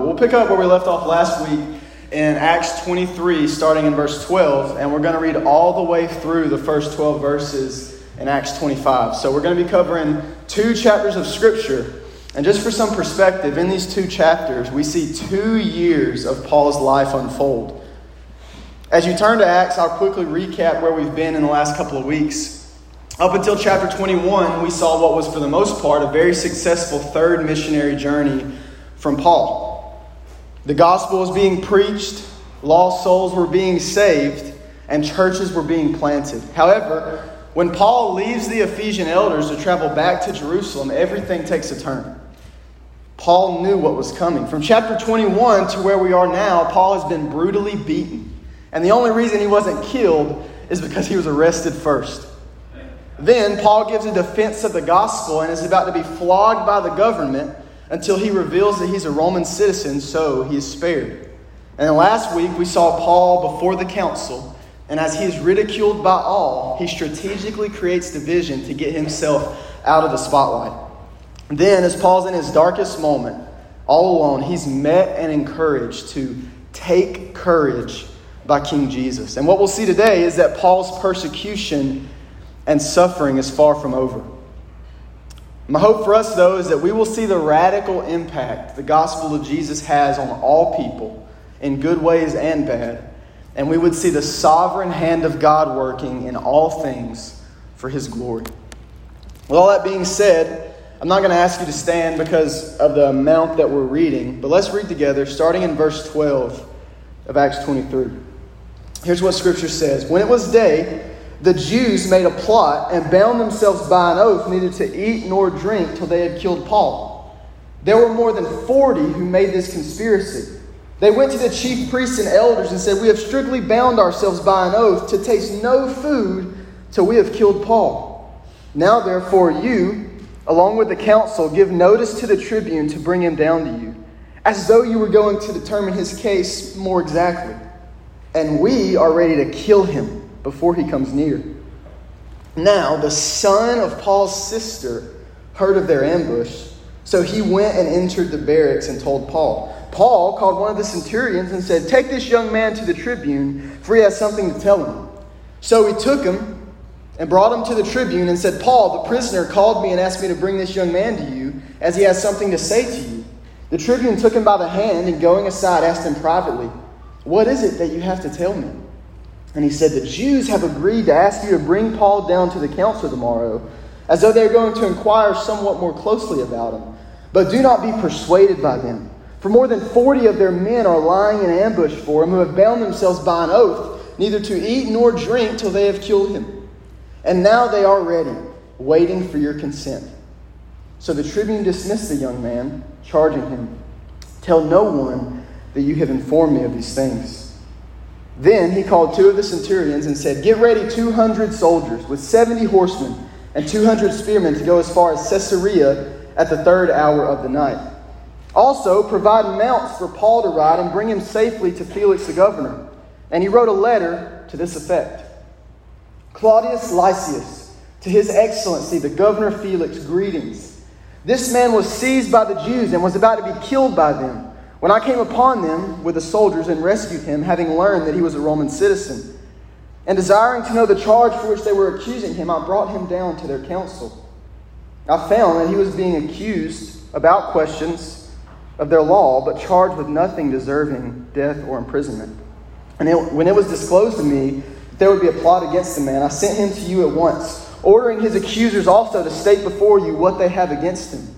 We'll pick up where we left off last week in Acts 23, starting in verse 12, and we're going to read all the way through the first 12 verses in Acts 25. So we're going to be covering two chapters of Scripture. And just for some perspective, in these two chapters, we see two years of Paul's life unfold. As you turn to Acts, I'll quickly recap where we've been in the last couple of weeks. Up until chapter 21, we saw what was, for the most part, a very successful third missionary journey from Paul. The gospel was being preached, lost souls were being saved, and churches were being planted. However, when Paul leaves the Ephesian elders to travel back to Jerusalem, everything takes a turn. Paul knew what was coming. From chapter 21 to where we are now, Paul has been brutally beaten. And the only reason he wasn't killed is because he was arrested first. Then Paul gives a defense of the gospel and is about to be flogged by the government until he reveals that he's a Roman citizen, so he is spared. And last week we saw Paul before the council, and as he is ridiculed by all, he strategically creates division to get himself out of the spotlight. Then, as Paul's in his darkest moment, all alone, he's met and encouraged to take courage by King Jesus. And what we'll see today is that Paul's persecution and suffering is far from over. My hope for us, though, is that we will see the radical impact the gospel of Jesus has on all people, in good ways and bad, and we would see the sovereign hand of God working in all things for his glory. With all that being said, I'm not going to ask you to stand because of the amount that we're reading, but let's read together, starting in verse 12 of Acts 23. Here's what Scripture says When it was day, the Jews made a plot and bound themselves by an oath neither to eat nor drink till they had killed Paul. There were more than 40 who made this conspiracy. They went to the chief priests and elders and said, We have strictly bound ourselves by an oath to taste no food till we have killed Paul. Now, therefore, you, along with the council, give notice to the tribune to bring him down to you, as though you were going to determine his case more exactly. And we are ready to kill him before he comes near. Now, the son of Paul's sister heard of their ambush, so he went and entered the barracks and told Paul. Paul called one of the centurions and said, Take this young man to the tribune, for he has something to tell him. So he took him and brought him to the tribune and said, Paul, the prisoner, called me and asked me to bring this young man to you, as he has something to say to you. The tribune took him by the hand and going aside asked him privately, What is it that you have to tell me? And he said, The Jews have agreed to ask you to bring Paul down to the council tomorrow, as though they are going to inquire somewhat more closely about him. But do not be persuaded by them. For more than 40 of their men are lying in ambush for him, who have bound themselves by an oath, neither to eat nor drink till they have killed him. And now they are ready, waiting for your consent. So the tribune dismissed the young man, charging him, Tell no one that you have informed me of these things. Then he called two of the centurions and said, Get ready 200 soldiers with 70 horsemen and 200 spearmen to go as far as Caesarea at the third hour of the night. Also, provide mounts for Paul to ride and bring him safely to Felix the governor. And he wrote a letter to this effect Claudius Lysias, to his excellency, the governor Felix, greetings. This man was seized by the Jews and was about to be killed by them. When I came upon them with the soldiers and rescued him, having learned that he was a Roman citizen, and desiring to know the charge for which they were accusing him, I brought him down to their council. I found that he was being accused about questions of their law, but charged with nothing deserving death or imprisonment. And it, when it was disclosed to me that there would be a plot against the man, I sent him to you at once, ordering his accusers also to state before you what they have against him.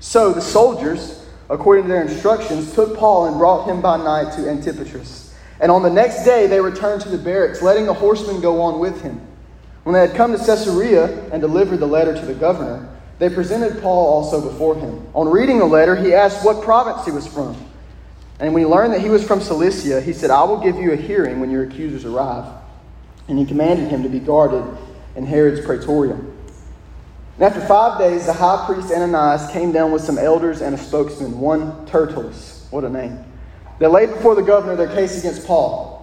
So the soldiers, according to their instructions, took Paul and brought him by night to Antipatris. And on the next day they returned to the barracks, letting the horsemen go on with him. When they had come to Caesarea and delivered the letter to the governor, they presented Paul also before him. On reading the letter, he asked what province he was from. And when he learned that he was from Cilicia, he said, I will give you a hearing when your accusers arrive. And he commanded him to be guarded in Herod's praetorium. And after five days, the high priest Ananias came down with some elders and a spokesman, one Tertullus. What a name. They laid before the governor their case against Paul.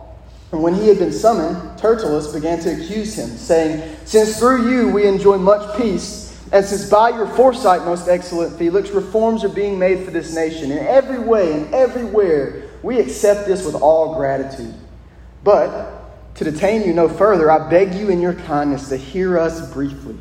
And when he had been summoned, Tertullus began to accuse him, saying, Since through you we enjoy much peace, And since by your foresight, most excellent Felix, reforms are being made for this nation in every way and everywhere, we accept this with all gratitude. But to detain you no further, I beg you in your kindness to hear us briefly.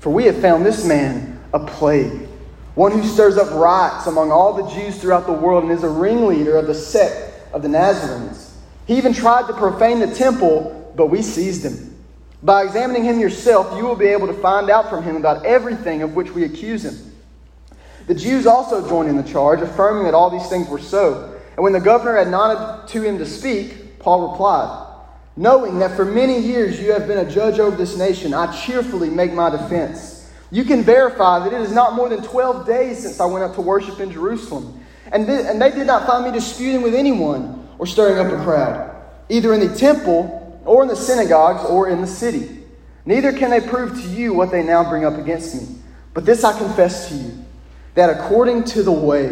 For we have found this man a plague, one who stirs up riots among all the Jews throughout the world and is a ringleader of the sect of the Nazarenes. He even tried to profane the temple, but we seized him. By examining him yourself, you will be able to find out from him about everything of which we accuse him. The Jews also joined in the charge, affirming that all these things were so. And when the governor had nodded to him to speak, Paul replied, Knowing that for many years you have been a judge over this nation, I cheerfully make my defense. You can verify that it is not more than 12 days since I went up to worship in Jerusalem. And, th- and they did not find me disputing with anyone or stirring up a crowd, either in the temple or in the synagogues, or in the city. Neither can they prove to you what they now bring up against me. But this I confess to you that according to the way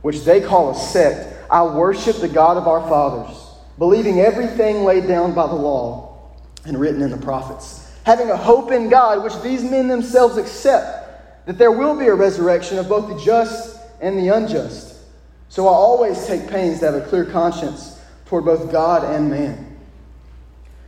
which they call a sect, I worship the God of our fathers, believing everything laid down by the law and written in the prophets, having a hope in God, which these men themselves accept, that there will be a resurrection of both the just and the unjust. So I always take pains to have a clear conscience toward both God and man.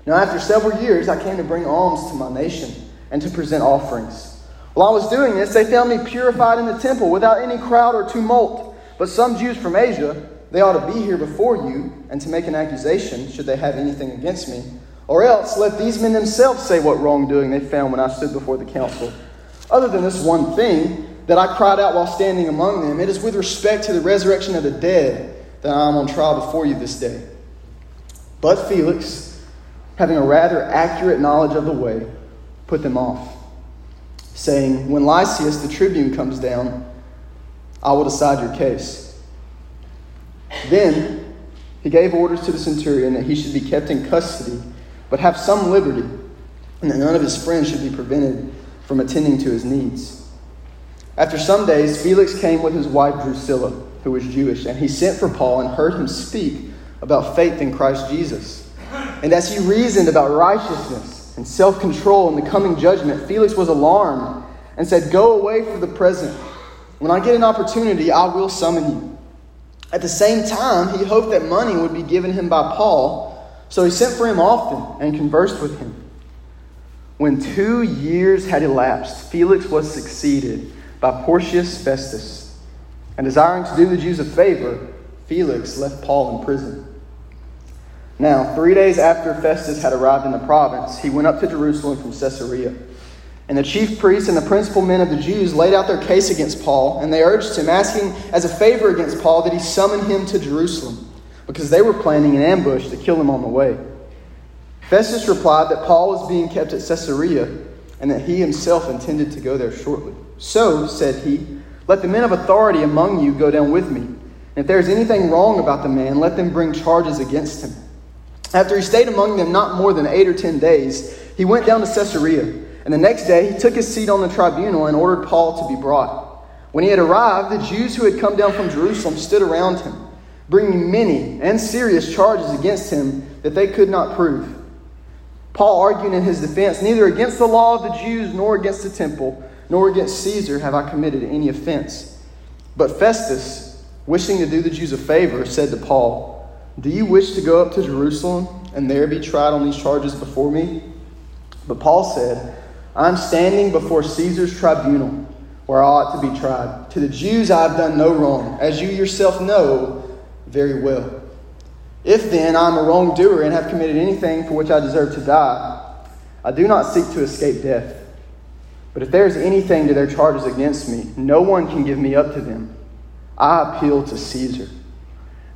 Now, after several years, I came to bring alms to my nation and to present offerings. While I was doing this, they found me purified in the temple without any crowd or tumult. But some Jews from Asia, they ought to be here before you and to make an accusation, should they have anything against me. Or else let these men themselves say what wrongdoing they found when I stood before the council. Other than this one thing that I cried out while standing among them, it is with respect to the resurrection of the dead that I am on trial before you this day. But Felix, having a rather accurate knowledge of the way, put them off, saying, When Lysias the tribune comes down, I will decide your case. Then he gave orders to the centurion that he should be kept in custody, but have some liberty, and that none of his friends should be prevented from attending to his needs. After some days, Felix came with his wife Drusilla, who was Jewish, and he sent for Paul and heard him speak about faith in Christ Jesus. And as he reasoned about righteousness and self control and the coming judgment, Felix was alarmed and said, Go away for the present. When I get an opportunity, I will summon you. At the same time, he hoped that money would be given him by Paul, so he sent for him often and conversed with him. When two years had elapsed, Felix was succeeded by Porcius Festus. And desiring to do the Jews a favor, Felix left Paul in prison. Now, three days after Festus had arrived in the province, he went up to Jerusalem from Caesarea. And the chief priests and the principal men of the Jews laid out their case against Paul, and they urged him, asking as a favor against Paul that he summon him to Jerusalem, because they were planning an ambush to kill him on the way. Festus replied that Paul was being kept at Caesarea, and that he himself intended to go there shortly. So, said he, let the men of authority among you go down with me. And if there is anything wrong about the man, let them bring charges against him. After he stayed among them not more than eight or ten days, he went down to Caesarea. And the next day he took his seat on the tribunal and ordered Paul to be brought. When he had arrived, the Jews who had come down from Jerusalem stood around him, bringing many and serious charges against him that they could not prove. Paul argued in his defense Neither against the law of the Jews, nor against the temple, nor against Caesar have I committed any offense. But Festus, wishing to do the Jews a favor, said to Paul, do you wish to go up to Jerusalem and there be tried on these charges before me? But Paul said, I'm standing before Caesar's tribunal where I ought to be tried. To the Jews I have done no wrong, as you yourself know very well. If then I am a wrongdoer and have committed anything for which I deserve to die, I do not seek to escape death. But if there is anything to their charges against me, no one can give me up to them. I appeal to Caesar.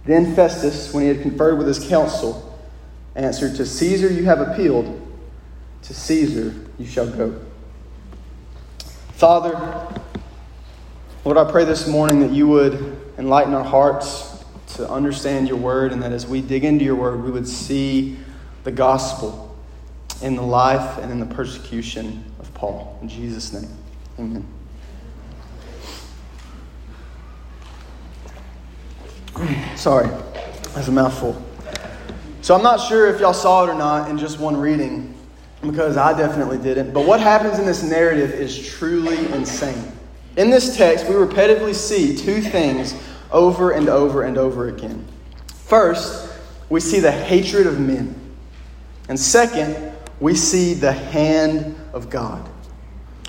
Then Festus, when he had conferred with his council, answered, To Caesar you have appealed, to Caesar you shall go. Father, Lord, I pray this morning that you would enlighten our hearts to understand your word, and that as we dig into your word, we would see the gospel in the life and in the persecution of Paul. In Jesus' name, amen. Sorry, that's a mouthful. So I'm not sure if y'all saw it or not in just one reading, because I definitely didn't. But what happens in this narrative is truly insane. In this text, we repetitively see two things over and over and over again. First, we see the hatred of men. And second, we see the hand of God.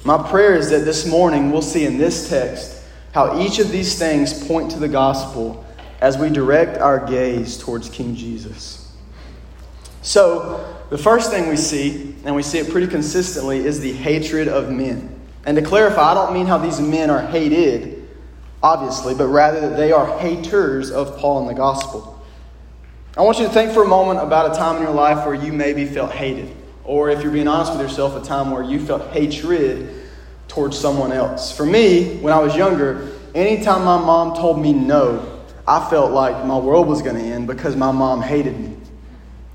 My prayer is that this morning we'll see in this text how each of these things point to the gospel as we direct our gaze towards King Jesus. So, the first thing we see, and we see it pretty consistently, is the hatred of men. And to clarify, I don't mean how these men are hated, obviously, but rather that they are haters of Paul and the gospel. I want you to think for a moment about a time in your life where you maybe felt hated. Or if you're being honest with yourself, a time where you felt hatred towards someone else. For me, when I was younger, anytime my mom told me no, I felt like my world was going to end because my mom hated me.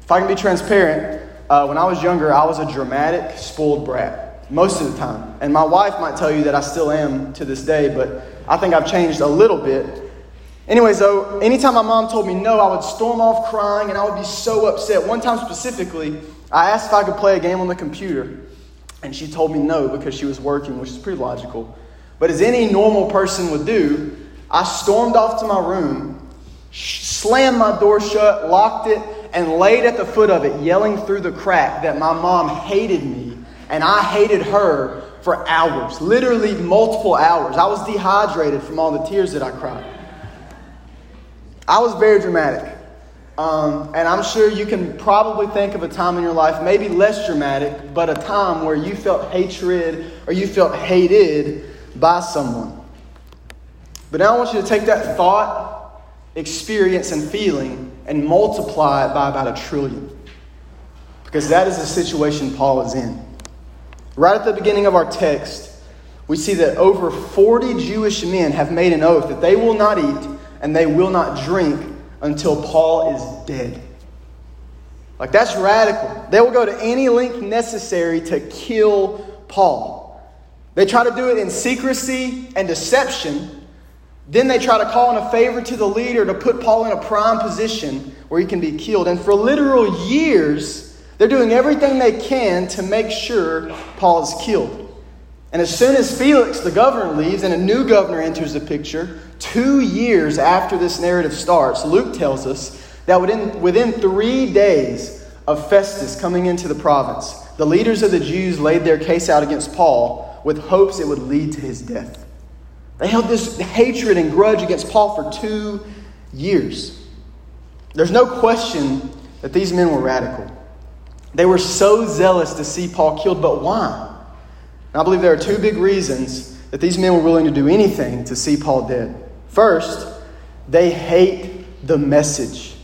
If I can be transparent, uh, when I was younger, I was a dramatic, spoiled brat most of the time. And my wife might tell you that I still am to this day, but I think I've changed a little bit. Anyways, though, anytime my mom told me no, I would storm off crying and I would be so upset. One time specifically, I asked if I could play a game on the computer, and she told me no because she was working, which is pretty logical. But as any normal person would do, I stormed off to my room, slammed my door shut, locked it, and laid at the foot of it, yelling through the crack that my mom hated me and I hated her for hours literally multiple hours. I was dehydrated from all the tears that I cried. I was very dramatic. Um, and I'm sure you can probably think of a time in your life, maybe less dramatic, but a time where you felt hatred or you felt hated by someone. But now I want you to take that thought, experience, and feeling and multiply it by about a trillion. Because that is the situation Paul is in. Right at the beginning of our text, we see that over 40 Jewish men have made an oath that they will not eat and they will not drink until Paul is dead. Like, that's radical. They will go to any length necessary to kill Paul. They try to do it in secrecy and deception. Then they try to call in a favor to the leader to put Paul in a prime position where he can be killed. And for literal years, they're doing everything they can to make sure Paul is killed. And as soon as Felix, the governor, leaves and a new governor enters the picture, two years after this narrative starts, Luke tells us that within, within three days of Festus coming into the province, the leaders of the Jews laid their case out against Paul with hopes it would lead to his death. They held this hatred and grudge against Paul for two years. There's no question that these men were radical. They were so zealous to see Paul killed, but why? And I believe there are two big reasons that these men were willing to do anything to see Paul dead. First, they hate the message.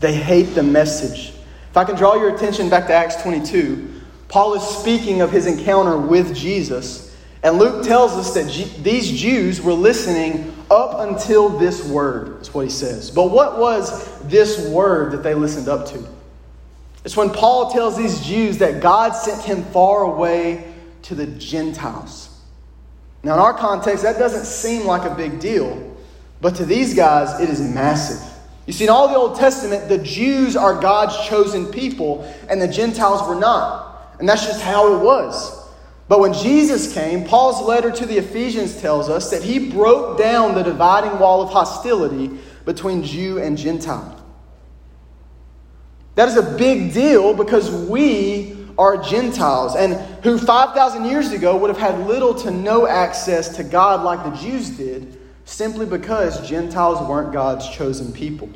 They hate the message. If I can draw your attention back to Acts 22, Paul is speaking of his encounter with Jesus. And Luke tells us that G- these Jews were listening up until this word, is what he says. But what was this word that they listened up to? It's when Paul tells these Jews that God sent him far away to the Gentiles. Now, in our context, that doesn't seem like a big deal, but to these guys, it is massive. You see, in all the Old Testament, the Jews are God's chosen people, and the Gentiles were not. And that's just how it was. But when Jesus came, Paul's letter to the Ephesians tells us that he broke down the dividing wall of hostility between Jew and Gentile. That is a big deal because we are Gentiles and who 5,000 years ago would have had little to no access to God like the Jews did simply because Gentiles weren't God's chosen people.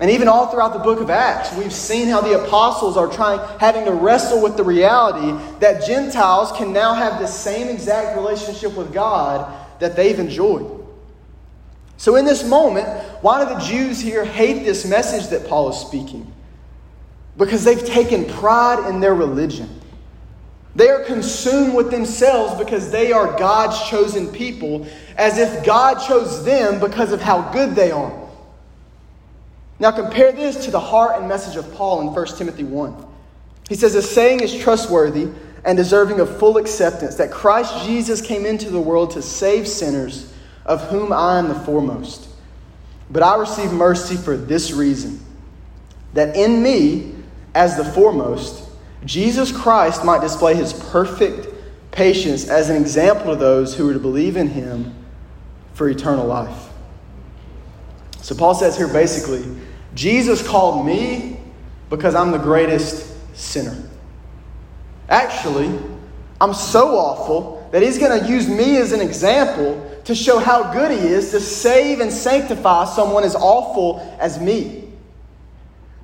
And even all throughout the book of Acts, we've seen how the apostles are trying, having to wrestle with the reality that Gentiles can now have the same exact relationship with God that they've enjoyed. So, in this moment, why do the Jews here hate this message that Paul is speaking? because they've taken pride in their religion. They are consumed with themselves because they are God's chosen people, as if God chose them because of how good they are. Now, compare this to the heart and message of Paul in 1 Timothy 1. He says, A saying is trustworthy and deserving of full acceptance that Christ Jesus came into the world to save sinners, of whom I am the foremost. But I receive mercy for this reason that in me, as the foremost, Jesus Christ might display his perfect patience as an example to those who are to believe in him for eternal life. So Paul says here basically, Jesus called me because I'm the greatest sinner. Actually, I'm so awful that he's going to use me as an example to show how good he is to save and sanctify someone as awful as me.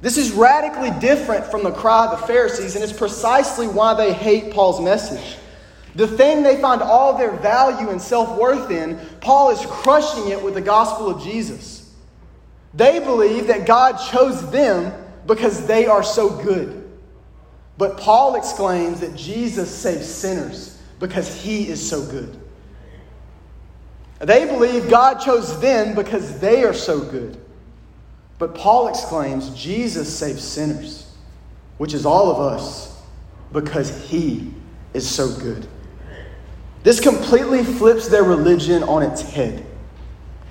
This is radically different from the cry of the Pharisees, and it's precisely why they hate Paul's message. The thing they find all their value and self worth in, Paul is crushing it with the gospel of Jesus. They believe that God chose them because they are so good. But Paul exclaims that Jesus saves sinners because he is so good. They believe God chose them because they are so good. But Paul exclaims, Jesus saves sinners, which is all of us, because he is so good. This completely flips their religion on its head.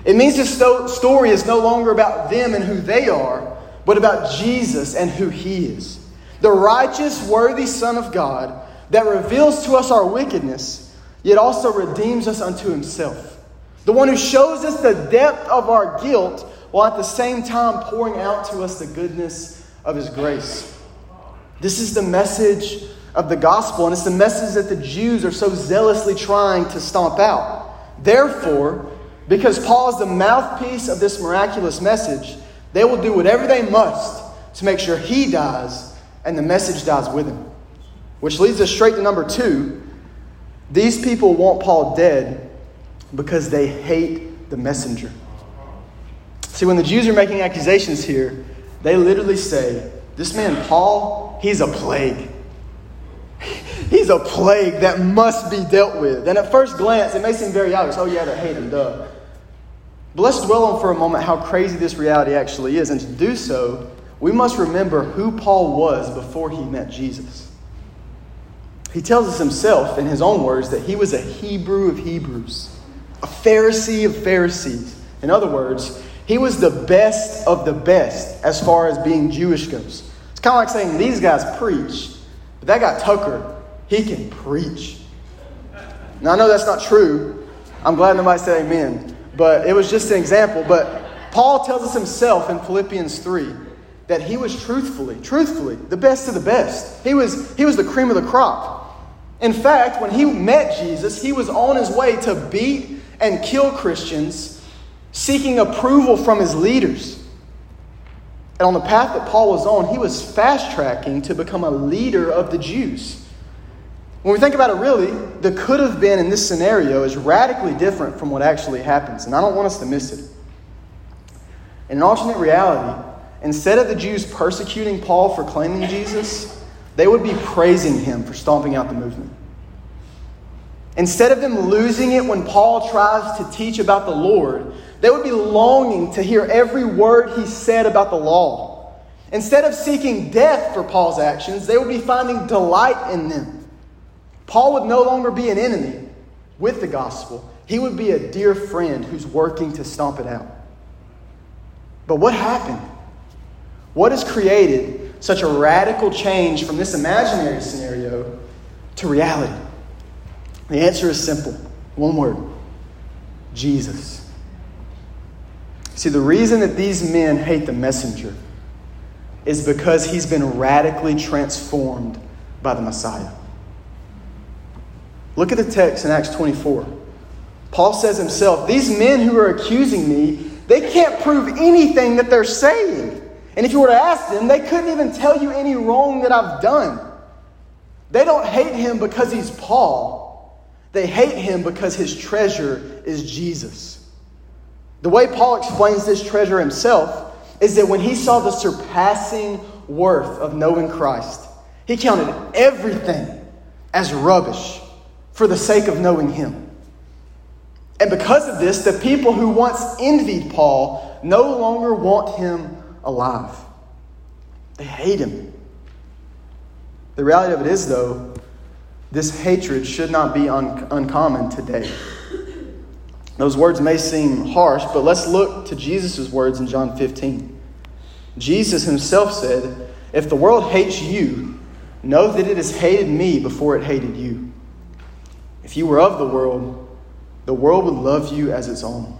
It means the story is no longer about them and who they are, but about Jesus and who he is. The righteous, worthy Son of God that reveals to us our wickedness, yet also redeems us unto himself. The one who shows us the depth of our guilt while at the same time pouring out to us the goodness of His grace. This is the message of the gospel, and it's the message that the Jews are so zealously trying to stomp out. Therefore, because Paul is the mouthpiece of this miraculous message, they will do whatever they must to make sure he dies and the message dies with him. Which leads us straight to number two. These people want Paul dead because they hate the messenger. See, when the Jews are making accusations here, they literally say, This man, Paul, he's a plague. he's a plague that must be dealt with. And at first glance, it may seem very obvious. Oh, yeah, they hate him, duh. But let's dwell on for a moment how crazy this reality actually is. And to do so, we must remember who Paul was before he met Jesus. He tells us himself, in his own words, that he was a Hebrew of Hebrews, a Pharisee of Pharisees. In other words, he was the best of the best as far as being Jewish goes. It's kind of like saying these guys preach, but that guy Tucker, he can preach. Now, I know that's not true. I'm glad nobody said amen. But it was just an example. But Paul tells us himself in Philippians 3 that he was truthfully, truthfully, the best of the best. He was, he was the cream of the crop. In fact, when he met Jesus, he was on his way to beat and kill Christians seeking approval from his leaders. And on the path that Paul was on, he was fast tracking to become a leader of the Jews. When we think about it, really, the could have been in this scenario is radically different from what actually happens. And I don't want us to miss it. In an alternate reality, instead of the Jews persecuting Paul for claiming Jesus, they would be praising him for stomping out the movement. Instead of them losing it when Paul tries to teach about the Lord, they would be longing to hear every word he said about the law. Instead of seeking death for Paul's actions, they would be finding delight in them. Paul would no longer be an enemy with the gospel, he would be a dear friend who's working to stomp it out. But what happened? What has created such a radical change from this imaginary scenario to reality? The answer is simple one word Jesus. See, the reason that these men hate the messenger is because he's been radically transformed by the Messiah. Look at the text in Acts 24. Paul says himself, These men who are accusing me, they can't prove anything that they're saying. And if you were to ask them, they couldn't even tell you any wrong that I've done. They don't hate him because he's Paul, they hate him because his treasure is Jesus. The way Paul explains this treasure himself is that when he saw the surpassing worth of knowing Christ, he counted everything as rubbish for the sake of knowing him. And because of this, the people who once envied Paul no longer want him alive. They hate him. The reality of it is, though, this hatred should not be un- uncommon today. Those words may seem harsh, but let's look to Jesus' words in John 15. Jesus himself said, If the world hates you, know that it has hated me before it hated you. If you were of the world, the world would love you as its own.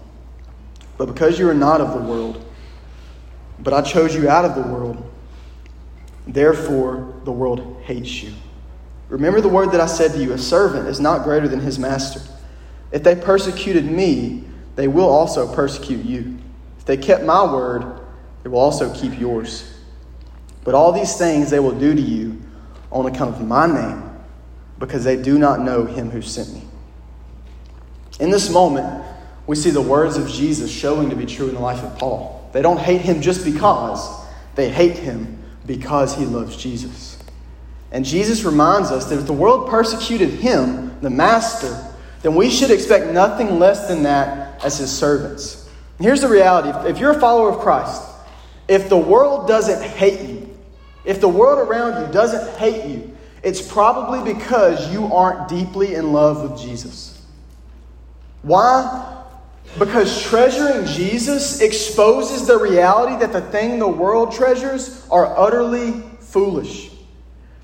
But because you are not of the world, but I chose you out of the world, therefore the world hates you. Remember the word that I said to you a servant is not greater than his master. If they persecuted me, they will also persecute you. If they kept my word, they will also keep yours. But all these things they will do to you on account of my name, because they do not know him who sent me. In this moment, we see the words of Jesus showing to be true in the life of Paul. They don't hate him just because, they hate him because he loves Jesus. And Jesus reminds us that if the world persecuted him, the master, then we should expect nothing less than that as his servants. And here's the reality if you're a follower of Christ, if the world doesn't hate you, if the world around you doesn't hate you, it's probably because you aren't deeply in love with Jesus. Why? Because treasuring Jesus exposes the reality that the thing the world treasures are utterly foolish.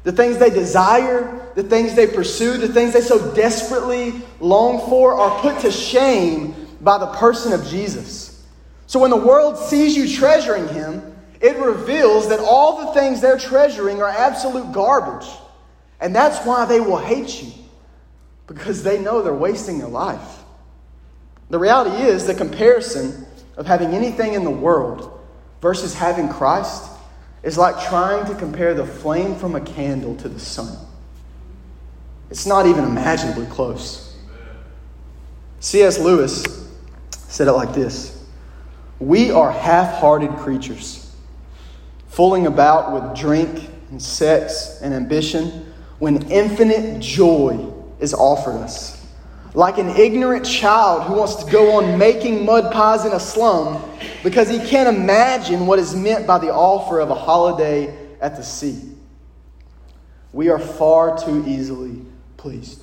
The things they desire, the things they pursue, the things they so desperately long for are put to shame by the person of Jesus. So when the world sees you treasuring him, it reveals that all the things they're treasuring are absolute garbage. And that's why they will hate you, because they know they're wasting their life. The reality is the comparison of having anything in the world versus having Christ is like trying to compare the flame from a candle to the sun. It's not even imaginably close. C.S. Lewis said it like this We are half hearted creatures, fooling about with drink and sex and ambition when infinite joy is offered us like an ignorant child who wants to go on making mud pies in a slum because he can't imagine what is meant by the offer of a holiday at the sea. We are far too easily pleased.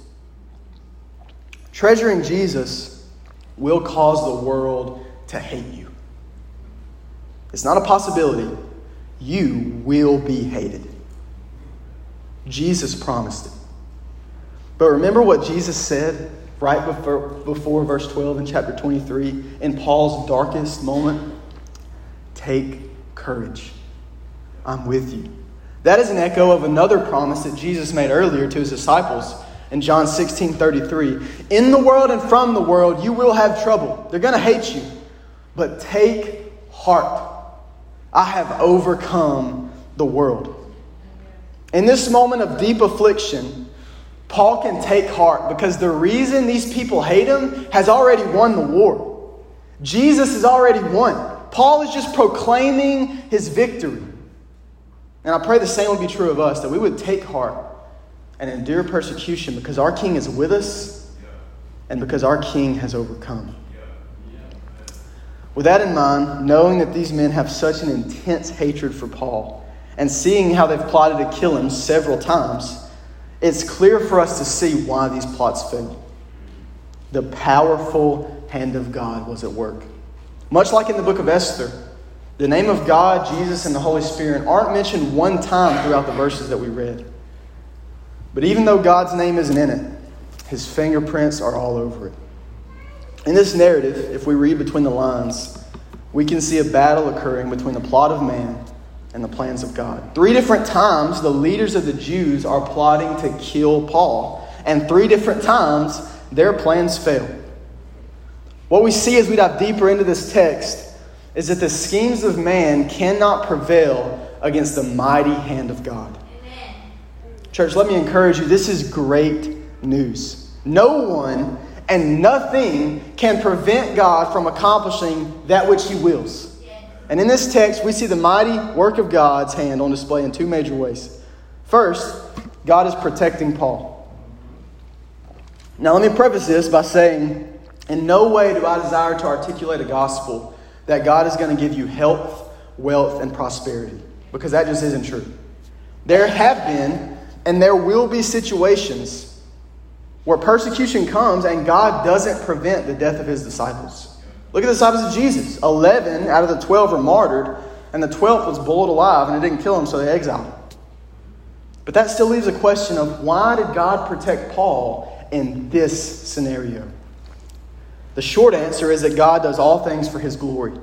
Treasuring Jesus will cause the world to hate you. It's not a possibility. You will be hated. Jesus promised it. But remember what Jesus said right before, before verse 12 in chapter 23, in Paul's darkest moment, take courage. I'm with you. That is an echo of another promise that Jesus made earlier to his disciples in John 16 33. In the world and from the world, you will have trouble. They're going to hate you. But take heart. I have overcome the world. In this moment of deep affliction, Paul can take heart because the reason these people hate him has already won the war. Jesus has already won. Paul is just proclaiming his victory. And I pray the same would be true of us that we would take heart and endure persecution because our King is with us and because our King has overcome. With that in mind, knowing that these men have such an intense hatred for Paul and seeing how they've plotted to kill him several times, it's clear for us to see why these plots failed. The powerful hand of God was at work. Much like in the book of Esther, the name of God, Jesus, and the Holy Spirit aren't mentioned one time throughout the verses that we read. But even though God's name isn't in it, his fingerprints are all over it. In this narrative, if we read between the lines, we can see a battle occurring between the plot of man and the plans of God. Three different times, the leaders of the Jews are plotting to kill Paul, and three different times, their plans fail. What we see as we dive deeper into this text is that the schemes of man cannot prevail against the mighty hand of God. Amen. Church, let me encourage you this is great news. No one and nothing can prevent God from accomplishing that which He wills. And in this text, we see the mighty work of God's hand on display in two major ways. First, God is protecting Paul. Now, let me preface this by saying, in no way do I desire to articulate a gospel that God is going to give you health, wealth, and prosperity, because that just isn't true. There have been, and there will be situations where persecution comes and God doesn't prevent the death of his disciples. Look at the disciples of Jesus. Eleven out of the twelve were martyred, and the twelfth was boiled alive, and it didn't kill him, so they exiled him. But that still leaves a question of why did God protect Paul in this scenario? The short answer is that God does all things for his glory,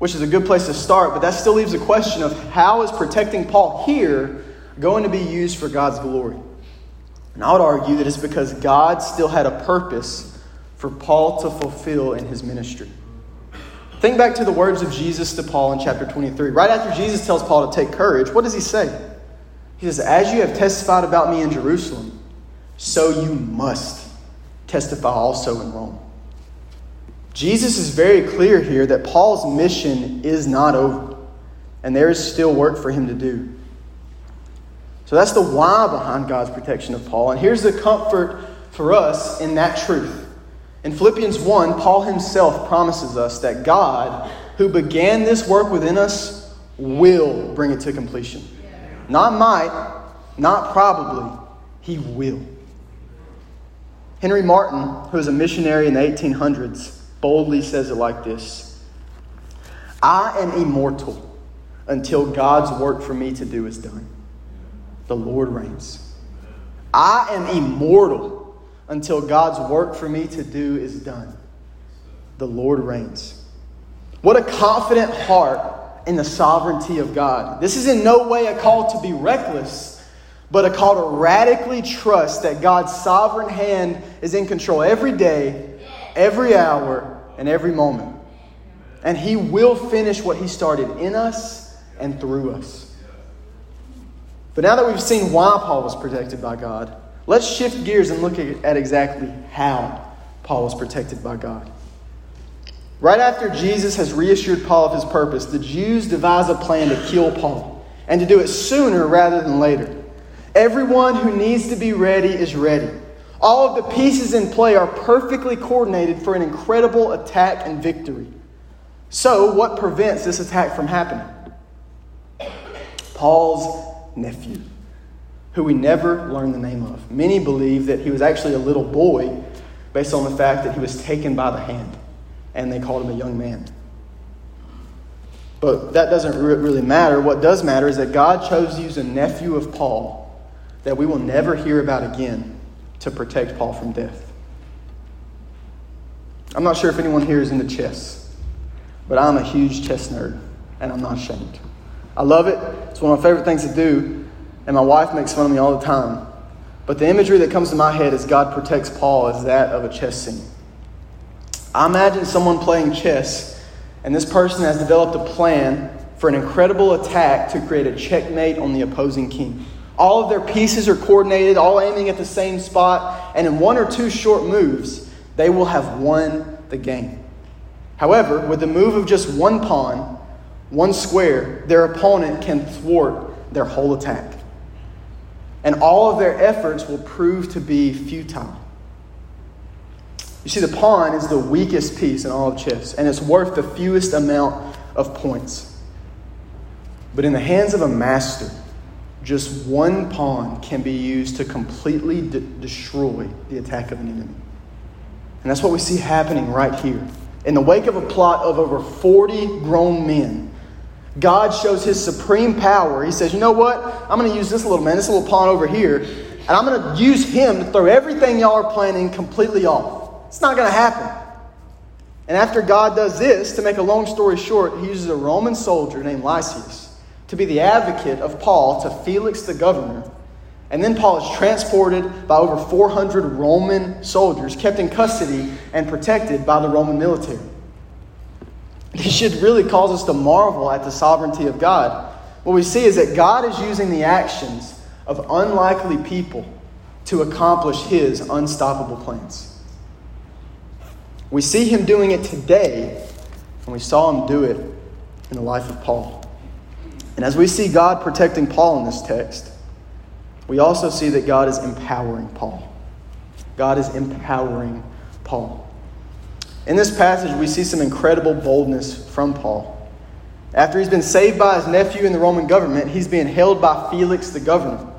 which is a good place to start, but that still leaves a question of how is protecting Paul here going to be used for God's glory? And I would argue that it's because God still had a purpose for Paul to fulfill in his ministry. Think back to the words of Jesus to Paul in chapter 23. Right after Jesus tells Paul to take courage, what does he say? He says, As you have testified about me in Jerusalem, so you must testify also in Rome. Jesus is very clear here that Paul's mission is not over, and there is still work for him to do. So that's the why behind God's protection of Paul. And here's the comfort for us in that truth. In Philippians 1, Paul himself promises us that God, who began this work within us, will bring it to completion. Not might, not probably, he will. Henry Martyn, who was a missionary in the 1800s, boldly says it like this I am immortal until God's work for me to do is done. The Lord reigns. I am immortal until God's work for me to do is done. The Lord reigns. What a confident heart in the sovereignty of God. This is in no way a call to be reckless, but a call to radically trust that God's sovereign hand is in control every day, every hour, and every moment. And He will finish what He started in us and through us. But now that we've seen why Paul was protected by God, let's shift gears and look at exactly how Paul was protected by God. Right after Jesus has reassured Paul of his purpose, the Jews devise a plan to kill Paul and to do it sooner rather than later. Everyone who needs to be ready is ready. All of the pieces in play are perfectly coordinated for an incredible attack and victory. So, what prevents this attack from happening? Paul's nephew, who we never learn the name of. Many believe that he was actually a little boy based on the fact that he was taken by the hand and they called him a young man. But that doesn't really matter. What does matter is that God chose to use a nephew of Paul that we will never hear about again to protect Paul from death. I'm not sure if anyone here is into chess, but I'm a huge chess nerd, and I'm not ashamed. I love it. It's one of my favorite things to do, and my wife makes fun of me all the time. But the imagery that comes to my head as God protects Paul is that of a chess scene. I imagine someone playing chess, and this person has developed a plan for an incredible attack to create a checkmate on the opposing king. All of their pieces are coordinated, all aiming at the same spot, and in one or two short moves, they will have won the game. However, with the move of just one pawn, one square, their opponent can thwart their whole attack. And all of their efforts will prove to be futile. You see, the pawn is the weakest piece in all of chess, and it's worth the fewest amount of points. But in the hands of a master, just one pawn can be used to completely de- destroy the attack of an enemy. And that's what we see happening right here. In the wake of a plot of over 40 grown men, God shows his supreme power. He says, You know what? I'm going to use this little man, this little pawn over here, and I'm going to use him to throw everything y'all are planning completely off. It's not going to happen. And after God does this, to make a long story short, he uses a Roman soldier named Lysias to be the advocate of Paul to Felix the governor. And then Paul is transported by over 400 Roman soldiers, kept in custody and protected by the Roman military. This should really cause us to marvel at the sovereignty of God. What we see is that God is using the actions of unlikely people to accomplish his unstoppable plans. We see him doing it today, and we saw him do it in the life of Paul. And as we see God protecting Paul in this text, we also see that God is empowering Paul. God is empowering Paul. In this passage, we see some incredible boldness from Paul. After he's been saved by his nephew in the Roman government, he's being held by Felix the governor.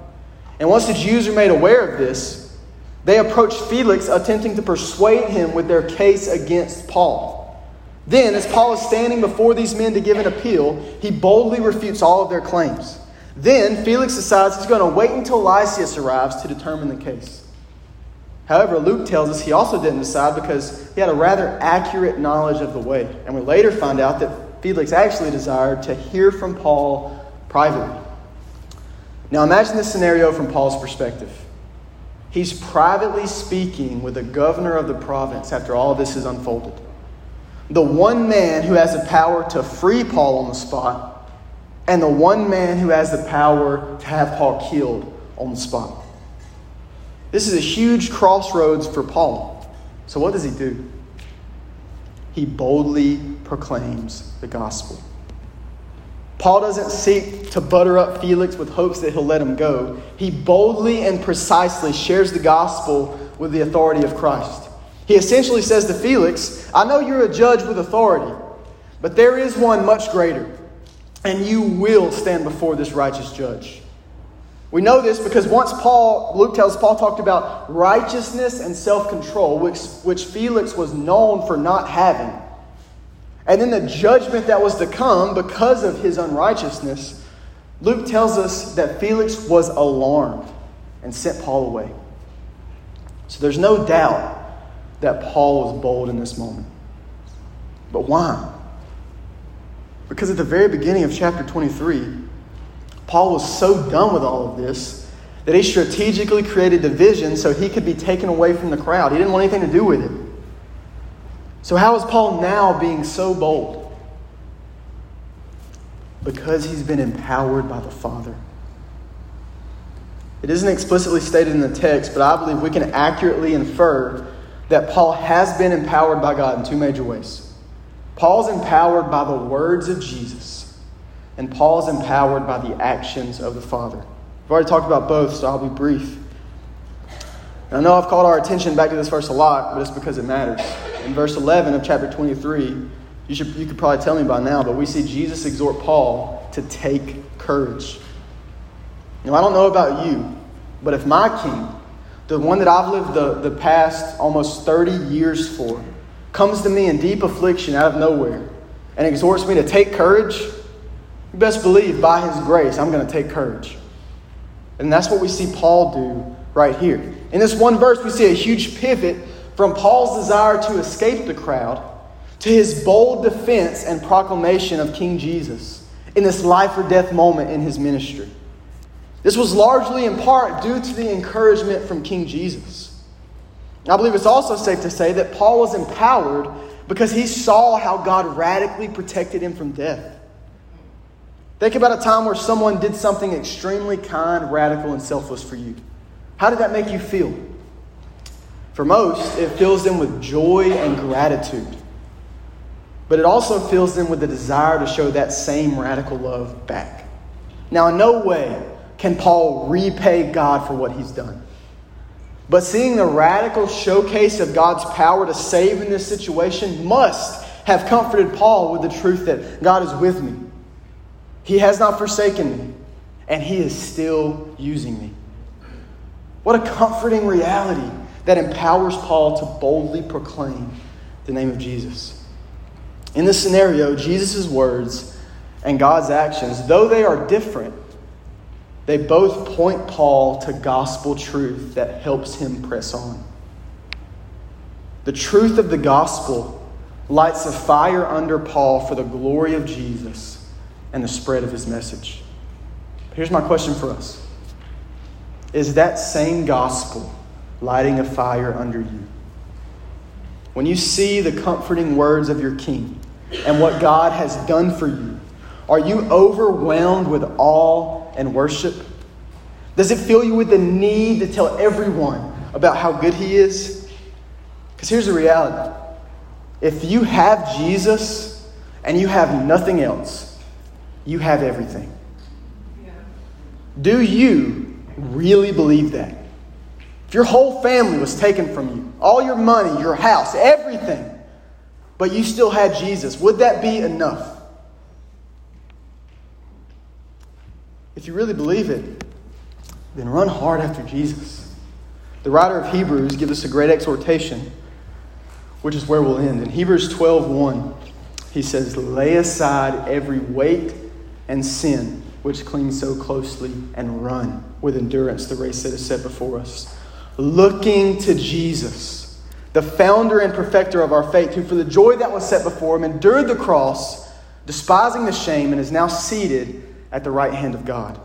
And once the Jews are made aware of this, they approach Felix, attempting to persuade him with their case against Paul. Then, as Paul is standing before these men to give an appeal, he boldly refutes all of their claims. Then Felix decides he's going to wait until Lysias arrives to determine the case. However, Luke tells us he also didn't decide because he had a rather accurate knowledge of the way. And we later find out that Felix actually desired to hear from Paul privately. Now imagine this scenario from Paul's perspective. He's privately speaking with the governor of the province after all this is unfolded. The one man who has the power to free Paul on the spot, and the one man who has the power to have Paul killed on the spot. This is a huge crossroads for Paul. So, what does he do? He boldly proclaims the gospel. Paul doesn't seek to butter up Felix with hopes that he'll let him go. He boldly and precisely shares the gospel with the authority of Christ. He essentially says to Felix, I know you're a judge with authority, but there is one much greater, and you will stand before this righteous judge. We know this because once Paul, Luke tells Paul talked about righteousness and self control, which, which Felix was known for not having. And then the judgment that was to come because of his unrighteousness, Luke tells us that Felix was alarmed and sent Paul away. So there's no doubt that Paul was bold in this moment. But why? Because at the very beginning of chapter 23, Paul was so done with all of this that he strategically created division so he could be taken away from the crowd. He didn't want anything to do with it. So, how is Paul now being so bold? Because he's been empowered by the Father. It isn't explicitly stated in the text, but I believe we can accurately infer that Paul has been empowered by God in two major ways. Paul's empowered by the words of Jesus, and Paul is empowered by the actions of the Father. We've already talked about both, so I'll be brief. I know I've called our attention back to this verse a lot, but it's because it matters in verse 11 of chapter 23, you, should, you could probably tell me by now, but we see Jesus exhort Paul to take courage. Now, I don't know about you, but if my king, the one that I've lived the, the past almost 30 years for, comes to me in deep affliction out of nowhere and exhorts me to take courage, you best believe by his grace I'm going to take courage. And that's what we see Paul do right here. In this one verse, we see a huge pivot from Paul's desire to escape the crowd to his bold defense and proclamation of King Jesus in this life or death moment in his ministry. This was largely in part due to the encouragement from King Jesus. I believe it's also safe to say that Paul was empowered because he saw how God radically protected him from death. Think about a time where someone did something extremely kind, radical, and selfless for you. How did that make you feel? For most, it fills them with joy and gratitude. But it also fills them with the desire to show that same radical love back. Now, in no way can Paul repay God for what he's done. But seeing the radical showcase of God's power to save in this situation must have comforted Paul with the truth that God is with me. He has not forsaken me, and He is still using me. What a comforting reality that empowers Paul to boldly proclaim the name of Jesus. In this scenario, Jesus' words and God's actions, though they are different, they both point Paul to gospel truth that helps him press on. The truth of the gospel lights a fire under Paul for the glory of Jesus and the spread of his message. Here's my question for us Is that same gospel lighting a fire under you. When you see the comforting words of your King and what God has done for you, are you overwhelmed with awe and worship? Does it fill you with the need to tell everyone about how good He is? Because here's the reality if you have Jesus and you have nothing else, you have everything. Do you really believe that? If your whole family was taken from you, all your money, your house, everything, but you still had Jesus, would that be enough? If you really believe it, then run hard after Jesus. The writer of Hebrews gives us a great exhortation, which is where we'll end. In Hebrews 12 1, he says, Lay aside every weight and sin which cling so closely and run with endurance the race that is set before us. Looking to Jesus, the founder and perfecter of our faith, who for the joy that was set before him endured the cross, despising the shame, and is now seated at the right hand of God.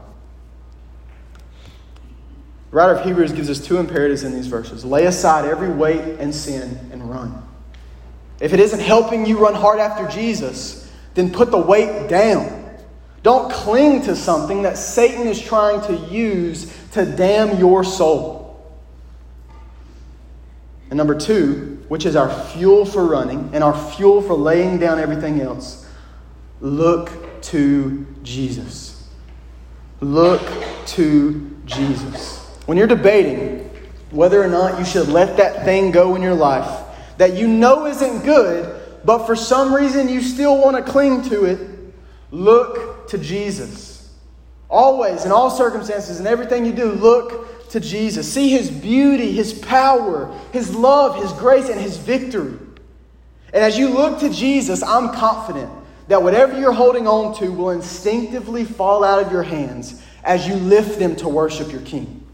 The writer of Hebrews gives us two imperatives in these verses lay aside every weight and sin and run. If it isn't helping you run hard after Jesus, then put the weight down. Don't cling to something that Satan is trying to use to damn your soul. And number two, which is our fuel for running and our fuel for laying down everything else, look to Jesus. Look to Jesus. When you're debating whether or not you should let that thing go in your life that you know isn't good, but for some reason you still want to cling to it, look to Jesus. Always, in all circumstances, in everything you do, look to Jesus. See his beauty, his power, his love, his grace, and his victory. And as you look to Jesus, I'm confident that whatever you're holding on to will instinctively fall out of your hands as you lift them to worship your King.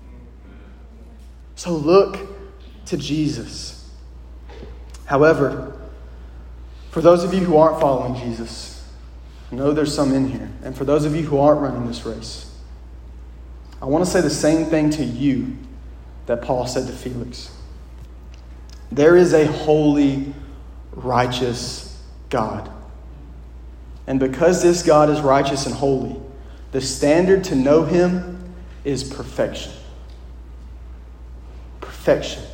So look to Jesus. However, for those of you who aren't following Jesus, I know there's some in here, and for those of you who aren't running this race, I want to say the same thing to you that Paul said to Felix. There is a holy, righteous God. And because this God is righteous and holy, the standard to know him is perfection perfection.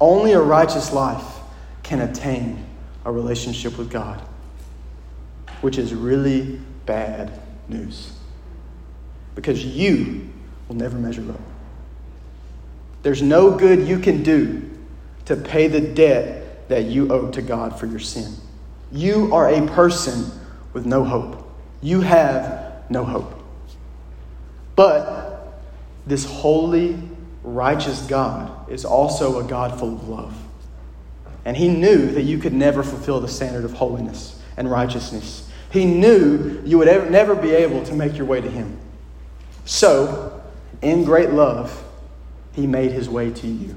Only a righteous life can attain a relationship with God, which is really bad news. Because you will never measure up. There's no good you can do to pay the debt that you owe to God for your sin. You are a person with no hope. You have no hope. But this holy, righteous God is also a God full of love. And he knew that you could never fulfill the standard of holiness and righteousness. He knew you would ever, never be able to make your way to him. So, in great love, he made his way to you.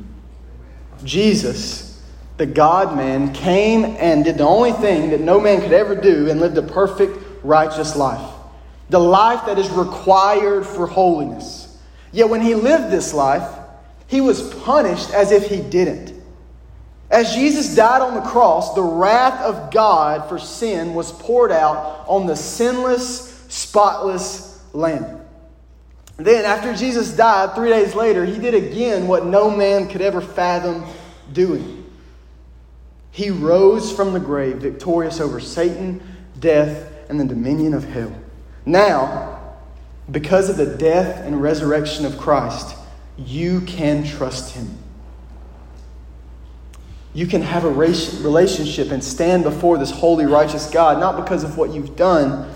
Jesus, the God man, came and did the only thing that no man could ever do and lived a perfect, righteous life. The life that is required for holiness. Yet when he lived this life, he was punished as if he didn't. As Jesus died on the cross, the wrath of God for sin was poured out on the sinless, spotless Lamb. Then, after Jesus died, three days later, he did again what no man could ever fathom doing. He rose from the grave, victorious over Satan, death, and the dominion of hell. Now, because of the death and resurrection of Christ, you can trust Him. You can have a relationship and stand before this holy, righteous God, not because of what you've done,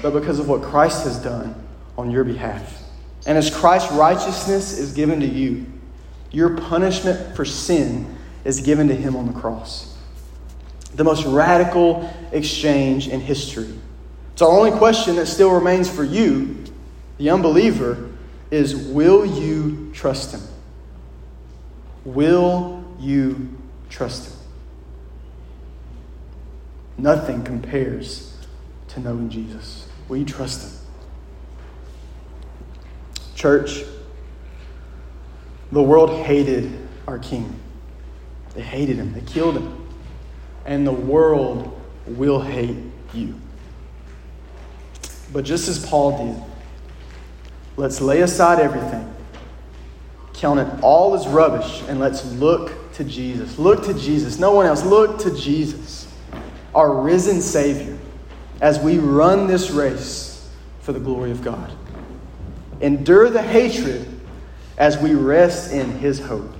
but because of what Christ has done on your behalf. And as Christ's righteousness is given to you, your punishment for sin is given to Him on the cross. The most radical exchange in history. So, the only question that still remains for you, the unbeliever, is will you trust him? Will you trust him? Nothing compares to knowing Jesus. Will you trust him? Church, the world hated our king. They hated him, they killed him. And the world will hate you. But just as Paul did, Let's lay aside everything, count it all as rubbish, and let's look to Jesus. Look to Jesus. No one else. Look to Jesus, our risen Savior, as we run this race for the glory of God. Endure the hatred as we rest in His hope.